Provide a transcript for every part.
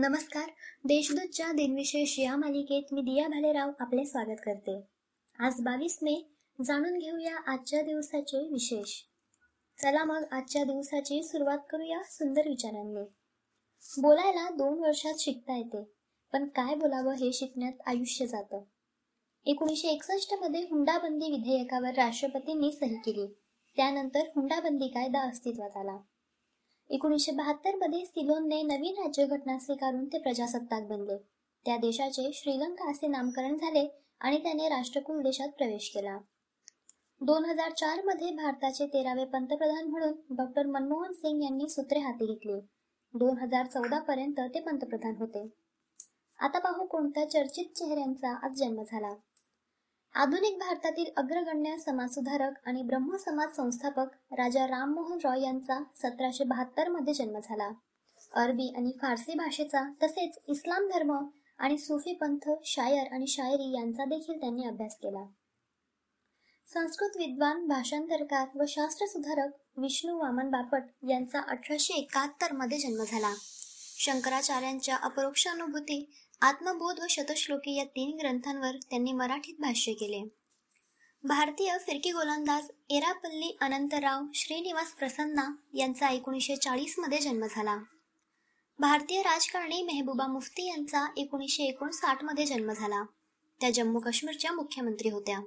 नमस्कार. देशदूतच्या दिनविशेष या मालिकेत मी दिया भालेराव आपले स्वागत करते. आज बावीस मे जाणून घेऊया आजच्या दिवसाचे विशेष. चला मग आजच्या दिवसाची सुरुवात करूया सुंदर विचारांनी. बोलायला दोन वर्षात शिकता येते पण काय बोलावं हे शिकण्यात आयुष्य जातं. एकोणीसशे एकसष्टमध्ये हुंडाबंदी विधेयकावर राष्ट्रपतींनी सही केली. त्यानंतर हुंडाबंदी कायदा अस्तित्वात आला. एकोणीसशे बहात्तरमध्ये सिलोनने नवीन राज्यघटना स्वीकारून ते प्रजासत्ताक बनले. त्या देशाचे श्रीलंका असे नामकरण झाले आणि त्याने राष्ट्रकुल देशात प्रवेश केला. दोन हजार चारमध्ये भारताचे तेरावे पंतप्रधान म्हणून डॉक्टर मनमोहन सिंग यांनी सूत्रे हाती घेतली. दोन हजार चौदा पर्यंत ते पंतप्रधान होते. आता पाहू कोणत्या चर्चित चेहऱ्यांचा आज जन्म झाला. आधुनिक भारतातील अग्रगण्य समाजसुधारक आणि ब्रह्म समाज संस्थापक राजा राममोहन रॉय यांचा सतराशे बहात्तरमध्ये जन्म झाला. अरबी आणि फारसी भाषेचा तसेच इस्लाम धर्म आणि सुफी पंथ शायर आणि शायरी यांचा देखील त्यांनी अभ्यास केला. संस्कृत विद्वान भाषांतरकार व शास्त्र सुधारक विष्णू वामन बापट यांचा अठराशे एकाहत्तरमध्ये जन्म झाला. शंकराचार्यांच्या अपरोक्ष अनुभूती आत्मबोध व शतश्लोकी या तीन ग्रंथांवर त्यांनी मराठीत भाष्य केले. भारतीय फिरकी गोलंदाज एरापल्ली अनंतराव श्रीनिवास प्रसन्ना यांचा एकोणीसशे चाळीसमध्ये जन्म झाला. भारतीय राजकारणी मेहबूबा मुफ्ती यांचा एकोणीसशे एकोणसाठमध्ये जन्म झाला. त्या जम्मू काश्मीरच्या मुख्यमंत्री होत्या.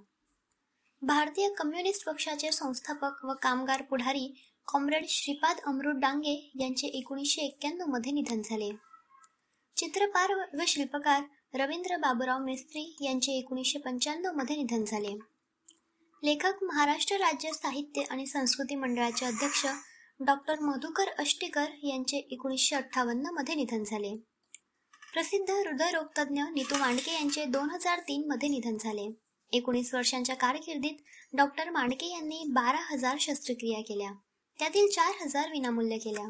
भारतीय कम्युनिस्ट पक्षाचे संस्थापक व कामगार पुढारी कॉम्रेड श्रीपाद अमृत डांगे यांचे एकोणीसशे एक्क्याण्णवमध्ये निधन झाले. चित्रकार व शिल्पकार रवींद्र बाबूराव मेस्त्री यांचे एकोणीसशे पंच्याण्णवमध्ये निधन झाले. लेखक महाराष्ट्र राज्य साहित्य आणि संस्कृती मंडळाचे अध्यक्ष डॉक्टर मधुकर अष्टीकर यांचे एकोणीसशे अठ्ठावन्नमध्ये निधन झाले. प्रसिद्ध हृदयरोगतज्ञ नीतू मांडके यांचे दोन हजार तीन मध्ये निधन झाले. एकोणीस वर्षांच्या कारकिर्दीत डॉक्टर मांडके यांनी बारा हजार शस्त्रक्रिया केल्या. त्यातील चार हजार विनामूल्य केल्या.